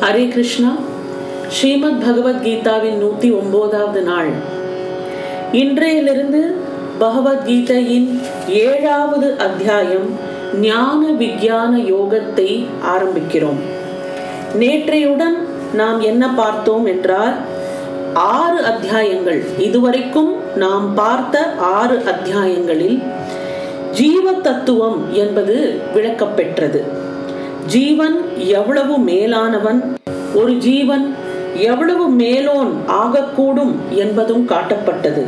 ஹரே கிருஷ்ணா. ஸ்ரீமத் பகவத்கீதாவின் நூற்றி ஒன்பதாவது நாள். இன்றையிலிருந்து பகவத்கீதையின் ஏழாவது அத்தியாயம் ஞான விஞ்ஞான யோகத்தை ஆரம்பிக்கிறோம். நேற்றையுடன் நாம் என்ன பார்த்தோம் என்றால் ஆறு அத்தியாயங்கள். இதுவரைக்கும் நாம் பார்த்த ஆறு அத்தியாயங்களில் ஜீவ தத்துவம் என்பது விளக்கப்பெற்றது. ஜீவன் எவ்வளவு மேலானவன்? ஒரு ஜீவன் எவ்வளவு மேலோன் ஆகக்கூடும் என்பதும் காட்டப்பட்டது.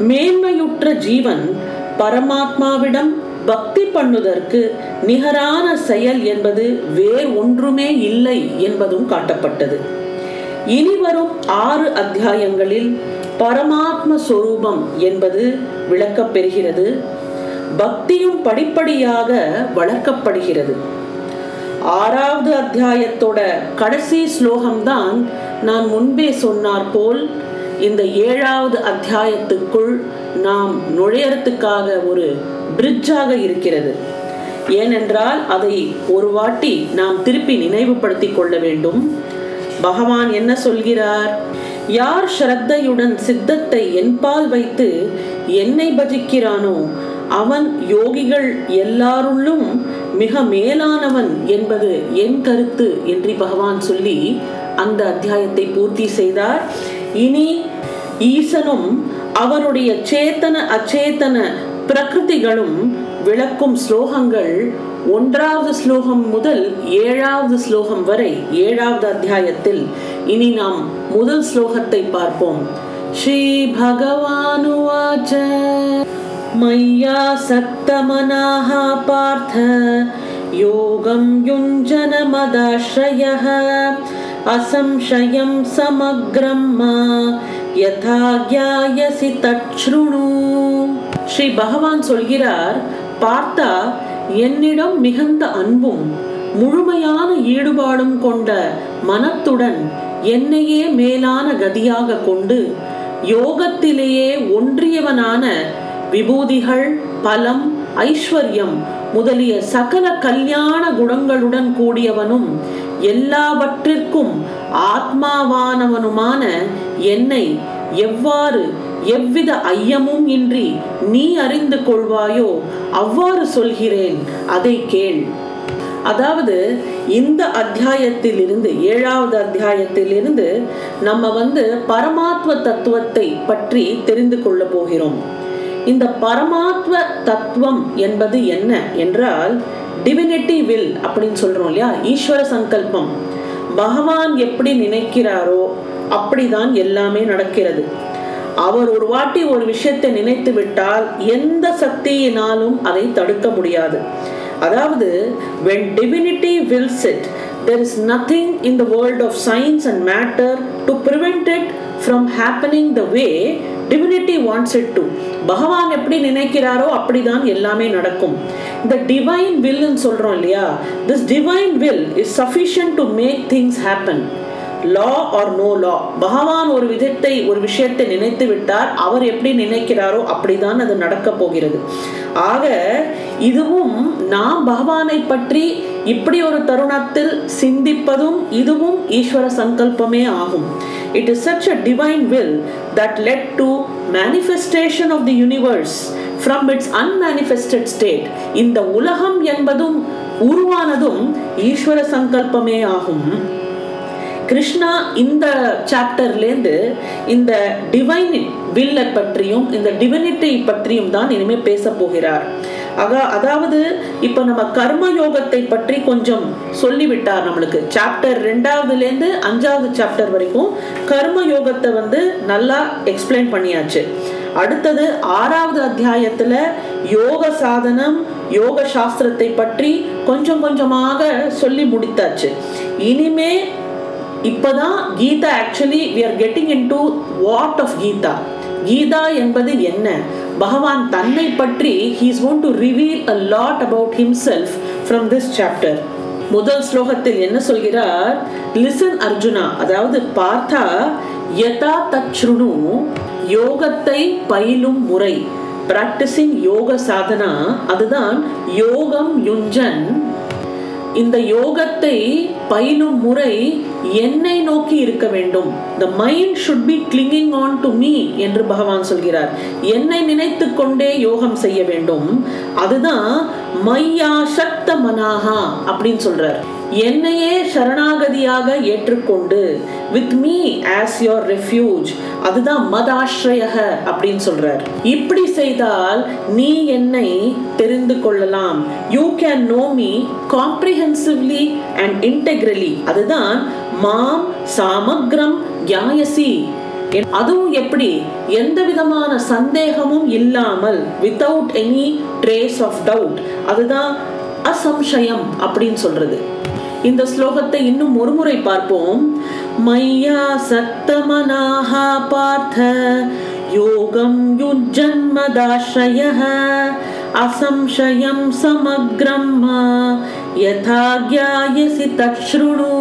மேன்மையுற்ற ஜீவன் பரமாத்மாவிடம் பக்தி பண்ணுவதற்கு நிகரான செயல் என்பது வேறு ஒன்றுமே இல்லை என்பதும் காட்டப்பட்டது. இனிவரும் ஆறு அத்தியாயங்களில் பரமாத்ம சொரூபம் என்பது விளக்கப்பெறுகிறது. பக்தியும் படிப்படியாக வளர்க்கப்படுகிறது. ஆறாவது அத்தியாயத்தோட கடைசி ஸ்லோகம்தான் நான் முன்பே சொன்னார் போல் இந்த ஏழாவது அத்தியாயத்துக்குள் நாம் நுழையறதுக்காக ஒரு பிரிட்ஜாக இருக்கிறது. ஏனென்றால் அதை ஒரு வாட்டி நாம் திருப்பி நினைவுபடுத்திக் கொள்ள வேண்டும். பகவான் என்ன சொல்கிறார்? யார் ஸ்ரத்தையுடன் சித்தத்தை என்பால் வைத்து என்னை பஜிக்கிறானோ அவன் யோகிகள் எல்லாருள்ளும் மிக மேலானவன் என்பது என் கருத்து என்று பகவான் சொல்லி அந்த அத்தியாயத்தை பூர்த்தி செய்தார். இனி ஈசனும் அவருடைய சேத்தன அச்சேத்தன பிரகிருதிகளும் விளக்கும் ஸ்லோகங்கள் ஒன்றாவது ஸ்லோகம் முதல் ஏழாவது ஸ்லோகம் வரை ஏழாவது அத்தியாயத்தில். இனி நாம் முதல் ஸ்லோகத்தை பார்ப்போம். ஸ்ரீ பகவானுவாச்ச मय्या सक्तमनाः पार्थ योगं युञ्जनमदाश्रयः असंशयं समग्रं मा यथा ज्ञायसि தட்சுணு ஸ்ரீ பகவான் சொல்கிறார் பார்த்தா என்னிடம் மிகுந்த அன்பும் முழுமையான ஈடுபாடும் கொண்ட மனத்துடன் என்னையே மேலான கதியாக கொண்டு யோகத்திலேயே ஒன்றியவனான விபூதிகள் பலம் ஐஸ்வர்யம் முதலிய சகல கல்யாண குணங்களுடன் கூடியவனும் எல்லாவற்றிற்கும் ஆத்மாவானவனுமான என்னை எவ்வாறு எவ்வித ஐயமும் இன்றி நீ அறிந்து கொள்வாயோ அவ்வாறு சொல்கிறேன். அதை கேள். அதாவது இந்த அத்தியாயத்தில் இருந்து ஏழாவது அத்தியாயத்தில் இருந்து நம்ம வந்து பரமாத்ம தத்துவத்தை பற்றி தெரிந்து கொள்ள போகிறோம். இந்த பரமாத்ம தத்துவம் என்பது என்ன என்றால் டிவினிட்டி வில் அப்படின்னு சொல்றோம் இல்லையா? ஈஸ்வர சங்கல்பம். பகவான் எப்படி நினைக்கிறாரோ அப்படிதான் எல்லாமே நடக்கிறது. அவர் ஒரு வாட்டி ஒரு விஷயத்தை நினைத்து விட்டால் எந்த சக்தியினாலும் அதை தடுக்க முடியாது. அதாவது when divinity wills it there is nothing in the world of science and matter to prevent it from happening the way divinity wants it to பகவான் எப்படி நினைக்கிறாரோ அப்படிதான் எல்லாமே நடக்கும். இந்த டிவைன் வில்னு சொல்றோம் இல்லையா? This divine will is sufficient to make things happen law or no law பகவான் ஒரு விதத்தை ஒரு விஷயத்தை நினைத்து விட்டார். அவர் எப்படி நினைக்கிறாரோ அப்படிதான் அது நடக்க போகிறது. ஆக இதுவும் நாம் பகவானை பற்றி இப்படி ஒரு தருணத்தில் சிந்திப்பதும் இதுவும் ஈஸ்வர சங்கல்பமே ஆகும். It is such a divine will that led to manifestation of the universe from its unmanifested state இந்த உலகம் என்பதும் உருவானதும் ஈஸ்வர சங்கல்பமே ஆகும். கிருஷ்ணா இந்த சாப்டர்லேருந்து இந்த டிவைன் வில்லை பற்றியும் இந்த டிவினிட்டி பற்றியும் தான் இனிமேல் பேச போகிறார். அதாவது இப்போ நம்ம கர்ம யோகத்தை பற்றி கொஞ்சம் சொல்லிவிட்டார் நம்மளுக்கு. சாப்டர் ரெண்டாவதுலேருந்து அஞ்சாவது சாப்டர் வரைக்கும் கர்ம யோகத்தை வந்து நல்லா எக்ஸ்பிளைன் பண்ணியாச்சு. அடுத்தது ஆறாவது அத்தியாயத்துல யோக சாதனம் யோக சாஸ்திரத்தை பற்றி கொஞ்சம் கொஞ்சமாக சொல்லி முடித்தாச்சு. இனிமே இப்பதான் Gita actually we are getting into what of Gita Gita என்பது என்ன? பகவான் தன்னை பற்றி he's is to reveal a lot about himself from this chapter முதல் ஸ்லோகத்தில் என்ன சொல்கிறார்? லிசன் அர்ஜுனா அதாவது பார்த்தா யதா தச்ருணு யோகத்தை பயிலும் முறை. பிராக்டிசிங் யோக சாதனா அதுதான் யோகம் யுஞ்சன் இந்த யோகத்தை பயிலும் முறை என்னை நோக்கி இருக்க வேண்டும். The mind should be clinging on to me என்று பகவான் சொல்கிறார். என்னை நினைத்து கொண்டே யோகம் செய்ய வேண்டும். அதுதான் மையா சக்த மனாகா அப்படின்னு சொல்றார். என்னையே சரணாகதியாக ஏற்றுக்கொண்டு with me as your refuge அதுதான் மதாஸ்ரயக அப்படின்னு சொல்றார். இப்படி செய்தால் நீ என்னை தெரிந்து கொள்ளலாம். You can know me comprehensively and integrally அதுதான் மாம் சாமக்ரம் யாயசி அதுவும் எப்படி? எந்த விதமான சந்தேகமும் இல்லாமல் without any trace of doubt அதுதான் அசம்சயம் அப்படின்னு சொல்றது. இந்த ஸ்லோகத்தை இன்னும் ஒரு முறை பார்ப்போம். மையா சக்தமனாஹா பார்த்த யோகம் யுஜன்மதாஸ்ரய அசம்சயம் சமக்ரம் யதா தக்ஷ்ருணு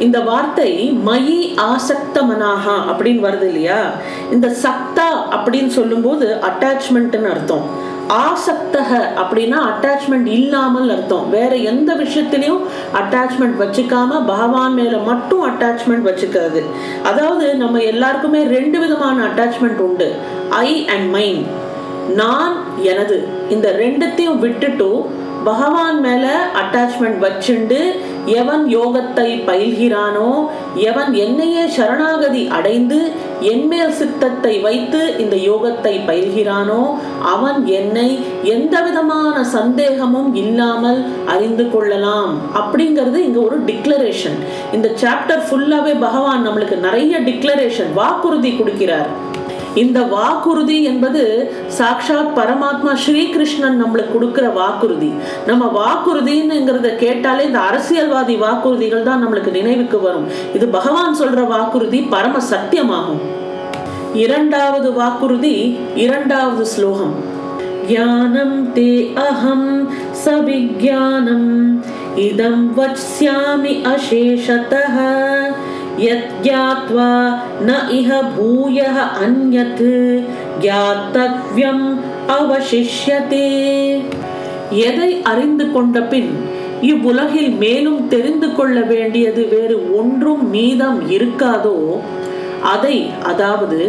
இந்த வார்த்தை மயி ஆசக்த மனாகா அப்படின்னு வருது இல்லையா? இந்த சக்தா அப்படின்னு சொல்லும்போது அட்டாச்மெண்ட்னு அர்த்தம். ஆசக்தக அப்படின்னா அட்டாச்மெண்ட் இல்லாமல் அர்த்தம். வேற எந்த விஷயத்திலையும் அட்டாச்மெண்ட் வச்சுக்காம பகவான் மேல மட்டும் அட்டாச்மெண்ட் வச்சுக்கிறது. அதாவது நம்ம எல்லாருக்குமே ரெண்டு விதமான அட்டாச்மெண்ட் உண்டு. ஐ அண்ட் மைன் நான் எனது. இந்த ரெண்டுத்தையும் விட்டுட்டு பகவான் மேல அட்டாச்மெண்ட் வச்சுண்டு எவன் யோகத்தை பயில்கிறானோ எவன் என்னையே சரணாகதி அடைந்து என்மேல் சித்தத்தை வைத்து இந்த யோகத்தை பயில்கிறானோ அவன் என்னை எந்த விதமான சந்தேகமும் இல்லாமல் அறிந்து கொள்ளலாம். அப்படிங்கிறது இங்க ஒரு டிக்ளரேஷன் இந்த சாப்டர் ஃபுல்லாவே பகவான் நம்மளுக்கு நிறைய டிக்ளரேஷன் வாக்குறுதி கொடுக்கிறார். இந்த வாக்குறுதி என்பது சாக்ஷாத் பரமாத்மா ஸ்ரீகிருஷ்ணன் நம்மளுக்கு கொடுக்குற வாக்குறுதி. நம்ம வாக்குறுதிங்கிறத கேட்டாலே இந்த அரசியல்வாதி வாக்குறுதிகள் தான் நம்மளுக்கு நினைவுக்கு வரும். இது பகவான் சொல்ற வாக்குறுதி பரம சத்தியமாகும். இரண்டாவது வாக்குறுதி இரண்டாவது ஸ்லோகம். ஞானம் தே அகம் சவிஜானம். இதம் வச்ஸ்யாமி அசேஷதः यज्ञात्वा न इह भूयः अन्यत् ज्ञातव्यम् அவசிஷ்யதே எதை அறிந்து கொண்ட பின் இவ்வுலகில் மேலும் தெரிந்து கொள்ள வேண்டியது வேறு ஒன்றும் மீதம் இருக்காதோ அதை அதாவது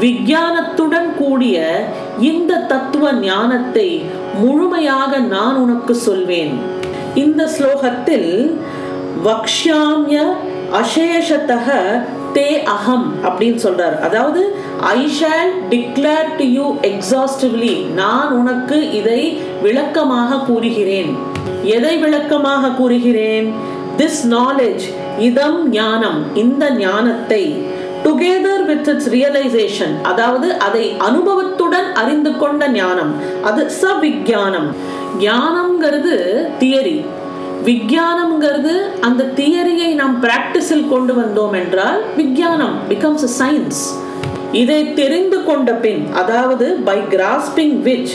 விஞ்ஞானத்துடன் கூடிய இந்த தத்துவ ஞானத்தை முழுமையாக நான் உனக்கு சொல்வேன் இந்த ஸ்லோகத்தில் வக்ஷாமிய அசேஷத்தக தே அகம் அப்படின்னு சொல்றார். அதாவது I shall declare to you exhaustively நான் உனக்கு இதை விளக்கமாக கூறுகிறேன். எதை விளக்கமாக கூறுகிறேன்? திஸ் நாலேஜ் இதம் ஞானம். இந்த ஞானத்தை டுகெதர் வித் இட்ஸ் ரியலைசேஷன் அதாவது அதை அனுபவத்துடன் அறிந்து கொண்ட ஞானம். அது சவிக்ஞானம் ஞானம்ங்கிறது தியரி. விஞ்ஞானம்ங்கிறது அந்த தியரியை நாம் பிராக்டிஸில் கொண்டு வந்தோம் என்றால் விஞ்ஞானம் பிகம்ஸ் அ சயின்ஸ் இதை தெரிந்து கொண்ட பின் அதாவது பை கிராஸ்பிங் விச்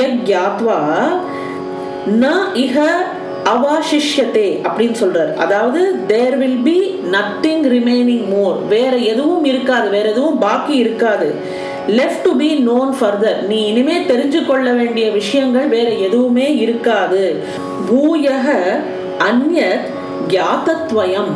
யக்யாத்வா ந இஹ அவாசிஷ்யத்தே அப்படின்னு சொல்றார். அதாவது there will be nothing remaining more வேற எதுவும் இருக்காது வேற எதுவும் பாக்கி இருக்காது. Left to be known further நீ இனிமே தெரிஞ்சு கொள்ள வேண்டிய விஷயங்கள் வேற எதுவுமே இருக்காது. பூயக அந்யத் கியாதத்வயம்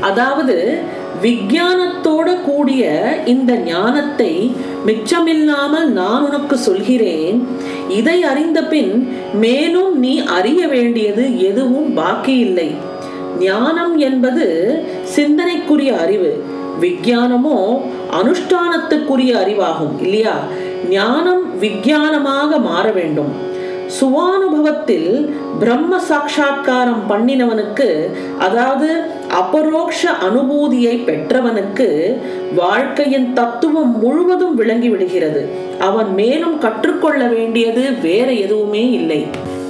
அதாவது விஞ்ஞானத்தோட கூடிய இந்த ஞானத்தை மிச்சமில்லாமல் நான் உனக்கு சொல்கிறேன். இதை அறிந்த பின் மேலும் நீ அறிய வேண்டியது எதுவும் பாக்கி இல்லை. ஞானம் என்பது சிந்தனைக்குரிய அறிவு. விஞ்ஞானமோ அனுஷ்டானத்துக்குரிய அறிவாகும் இல்லையா? ஞானம் விஞ்ஞானமாக மாற வேண்டும். சுவானுபவத்தில் பிரம்ம சாட்சா்காரம் பண்ணினவனுக்கு அதாவது அபரோக்ஷ அனுபூதியை பெற்றவனுக்கு வாழ்க்கையின் தத்துவம் முழுவதும் விளங்கி விடுகிறது அவன் மேலும் கற்றுக்கொள்ள வேண்டியது வேற எதுவுமே இல்லை.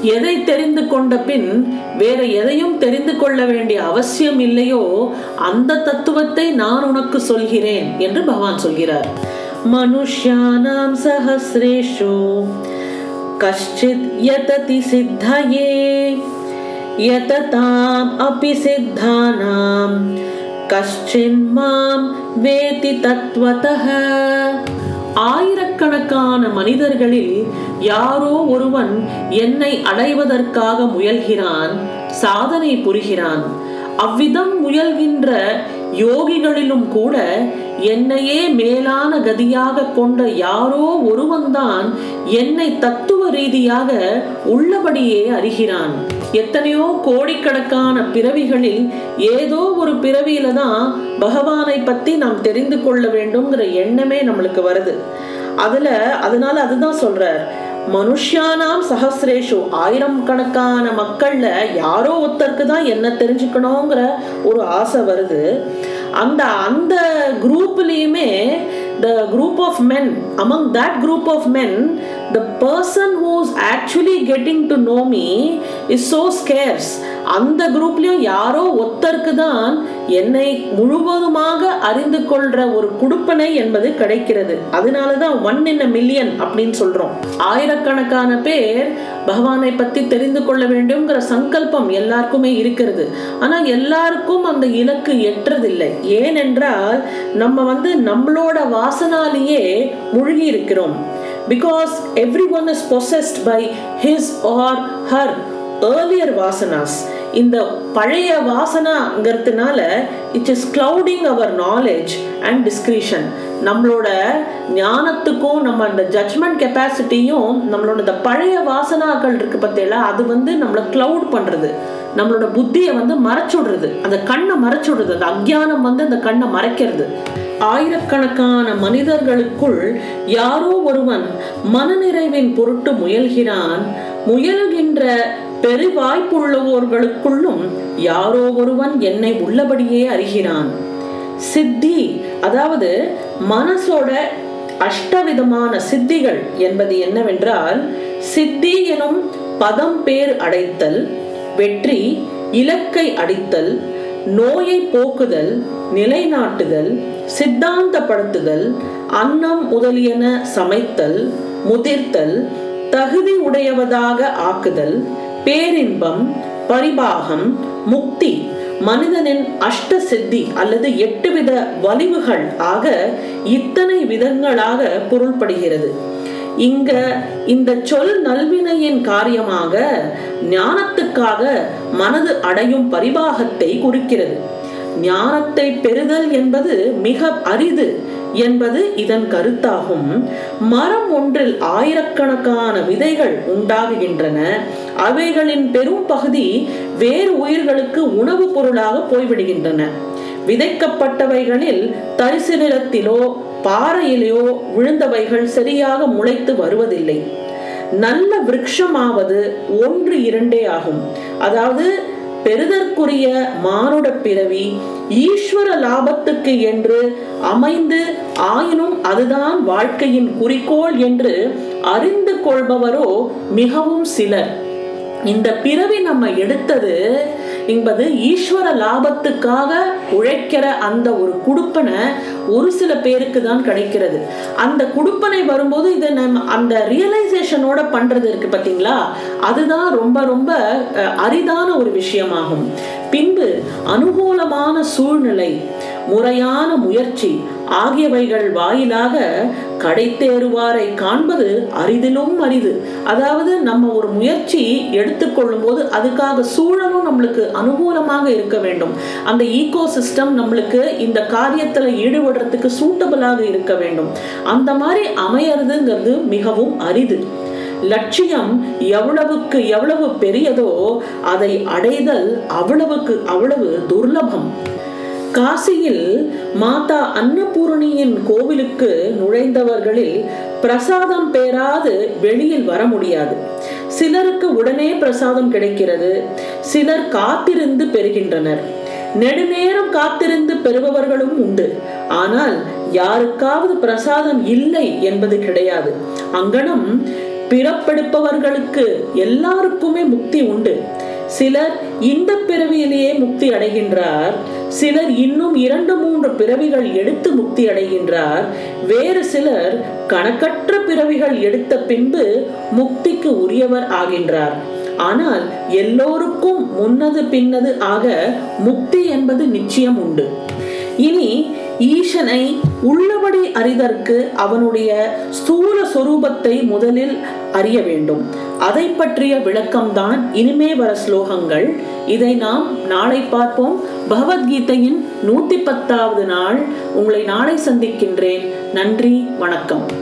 எதை தெரிந்து கொண்ட பின் வேற எதையும் தெரிந்து கொள்ள வேண்டிய அவசியம் இல்லையோ அந்த தத்துவத்தை நான் உனக்கு சொல்கிறேன் என்று பகவான் சொல்கிறார். மனுஷானாம் சஹசிரேஷு கஷ்டித் யததி சித்தயே யததாம் அபி சித்தானாம் கஷ்டின் மாம் வேதி தத்வதः ஆயிரக்கணக்கான மனிதர்களில் யாரோ ஒருவன் என்னை அடைவதற்காக முயல்கிறான் சாதனை புரிகிறான். அவ்விதம் முயல்கின்ற யோகிகளிலும் கூட என்னையே மேலான கதியாக கொண்ட யாரோ ஒருவன்தான் என்னை தத்துவ ரீதியாக உள்ளபடியே அறிகிறான். எத்தனையோ கோடிக்கணக்கான பிறவிகளில் ஏதோ ஒரு பிறவியில தான் பகவானை பத்தி நாம் தெரிந்து கொள்ள வேண்டும்ங்கிற எண்ணமே நம்மளுக்கு வருது. அதுல அதனால அதுதான் சொல்றார். மனுஷியானாம் சஹசிரேஷு ஆயிரம் கணக்கான மக்கள்ல யாரோ ஒருத்தருக்கு தான் என்ன தெரிஞ்சுக்கணுங்கிற ஒரு ஆசை வருது. அந்த அந்த குரூப்லயுமே the group of men among that group of men the person who's actually getting to know me is so scarce அந்த குரூப்லயும் யாரோ ஒத்தருக்கு தான் என்னை முழுவதுமாக அறிந்து கொள்ற ஒரு குடுப்பனை என்பது கிடைக்கிறது. அதனாலதான் ஒன் இன் அ மில்லியன் அப்படின்னு சொல்றோம். ஆயிரக்கணக்கான பேர் பகவானை பத்தி தெரிந்து கொள்ள வேண்டும்ங்கிற சங்கல்பம் எல்லாருக்குமே இருக்கிறது. ஆனா எல்லாருக்கும் அந்த இலக்கு எட்டுறதில்லை. ஏனென்றால் நம்ம வந்து நம்மளோட வாசனாலேயே மூழ்கி இருக்கிறோம். Because every one is possessed by his or her earlier vasanas. இந்த பழைய வாசனாங்கிறதுனால it's is clouding our knowledge and discretion நம்மளோட ஞானத்துக்கும் நம்ம அந்த ஜட்ஜ்மெண்ட் கெப்பாசிட்டியும் நம்மளோட இந்த பழைய வாசனாக்கள் இருக்கு பார்த்தீங்களா அது வந்து நம்மளை கிளவுட் பண்ணுறது நம்மளோட புத்தியை வந்து மறைச்சுடுறது. அந்த கண்ணை மறைச்சுடுறது. அந்த அக்ஞானம் வந்து அந்த கண்ணை மறைக்கிறது. ஆயிரக்கணக்கான மனிதர்களுக்குள் யாரோ ஒருவன் மனநிறைவின் பொருட்டு முயல்கிறான். முயல்கின்ற பெருவாய்ப்புள்ளவோர்களுக்குள்ளும் யாரோ ஒருவன் என்னை உள்ளபடியே அறிகிறான். சித்தி அதாவது மனசோட அஷ்டவிதமான சித்திகள் என்பது என்னவென்றால் சித்தி எனும் பதம் பேர் அடைத்தல் வெற்றி இலக்கை அடித்தல் நோயை போக்குதல் நிலைநாட்டுதல் சித்தாந்தப்படுத்துதல் அன்னம் முதலியன சமைத்தல் முதிர்த்தல் தகுதி உடையவதாக ஆக்குதல் பேரின்பம் பரிபாகம் முக்தி மனிதனின் அஷ்ட சித்தி அல்லது எட்டு வித வலிவுகள் ஆக இத்தனை விதங்களாக பொருள்படுகிறது. இங்க இந்த சொல் நல்வினையின் காரியமாக ஞானத்துக்காக மனது அடையும் பரிபாகத்தை குறிக்கிறது. ஞானத்தை பெறுதல் என்பது மிக அரிது என்பது இதன் கருத்தாகும். மரம் ஒன்றில் ஆயிரக்கணக்கான விதைகள் உண்டாகுகின்றன. அவைகளின் பெரும் பகுதி வேறு உயிர்களுக்கு உணவுப் பொருளாக போய்விடுகின்றன. விதைக்கப்பட்டவைகளில் தரிசு நிலத்திலோ பாறையிலோ விழுந்தவைகள் சரியாக முளைத்து வருவதில்லை. நல்ல விருட்சமாவது ஒன்று இரண்டே ஆகும். அதாவது பெறுதற்குரிய மானுட பிறவி ஈஸ்வர லாபத்துக்கு என்று அமைந்து ஆயினும் அதுதான் வாழ்க்கையின் குறிக்கோள் என்று அறிந்து கொள்பவரோ மிகவும் சிலர். இந்த பிறவி நம்ம எடுத்தது என்பது ஈஸ்வர லாபத்துக்காக உழைக்கிற அந்த ஒரு குடுப்பனை ஒரு சில பேருக்கு தான் கிடைக்கிறது. அந்த குடுப்பனை வரும்போது இதை நம்ம அந்த ரியலைசேஷனோட பண்றது இருக்கு பார்த்தீங்களா? அதுதான் ரொம்ப ரொம்ப அரிதான ஒரு விஷயமாகும். பின்பு அனுகூலமான சூழ்நிலை முறையான முயற்சி ஆகியவைகள் வாயிலாக கடை தேறுவாரை காண்பது அரிதிலும் அரிது. அதாவது நம்ம ஒரு முயற்சி எடுத்துக்கொள்ளும் போது அதுக்காக சூழலும் நம்மளுக்கு அனுகூலமாக இருக்க வேண்டும். அந்த ஈகோ சிஸ்டம் நம்மளுக்கு இந்த காரியத்துல ஈடுபடுறதுக்கு சூட்டபிளாக இருக்க வேண்டும். அந்த மாதிரி அமையறதுங்கிறது மிகவும் அரிது. லட்சியம் எவ்வளவுக்கு எவ்வளவு பெரியதோ அதை அடைதல் அவ்வளவுக்கு அவ்வளவு துர்லபம். காசியில் மாதா அன்னபூரணியின் கோவிலுக்கு நுழைந்தவர்களில் பிரசாதம் பெறாது வெளியில் வர முடியாது. சிலருக்கு உடனே பிரசாதம் கிடைக்கிறது. சிலர் காத்திருந்து பெறுகின்றனர். நெடுநேரம் காத்திருந்து பெறுபவர்களும் உண்டு. ஆனால் யாருக்காவது பிரசாதம் இல்லை என்பது கிடையாது. அங்கனம் பிறப்பெடுப்பவர்களுக்கு எல்லாருக்குமே முக்தி உண்டு. சிலர் இந்த பிறவியிலேயே முக்தி அடைகின்றார் சிலர் இன்னும் இரண்டு மூன்று பிறவிகள் எடுத்து முக்தி அடைகின்றார் வேறு சிலர் கணக்கற்ற பிறவிகள் எடுத்த பின்பு முக்திக்கு உரியவர் ஆகின்றார். ஆனால் எல்லோருக்கும் முன்னது பின்னது ஆக முக்தி என்பது நிச்சயம் உண்டு. இனி ஈசனை உள்ளபடி அறிதற்கு அவனுடைய ஸ்தூல சொரூபத்தை முதலில் அறிய வேண்டும். அதை பற்றிய விளக்கம்தான் இனிமே வர ஸ்லோகங்கள். இதை நாம் நாளை பார்ப்போம். பகவத்கீதையின் நூத்தி பத்தாவது நாள். உங்களை நாளை சந்திக்கின்றேன். நன்றி வணக்கம்.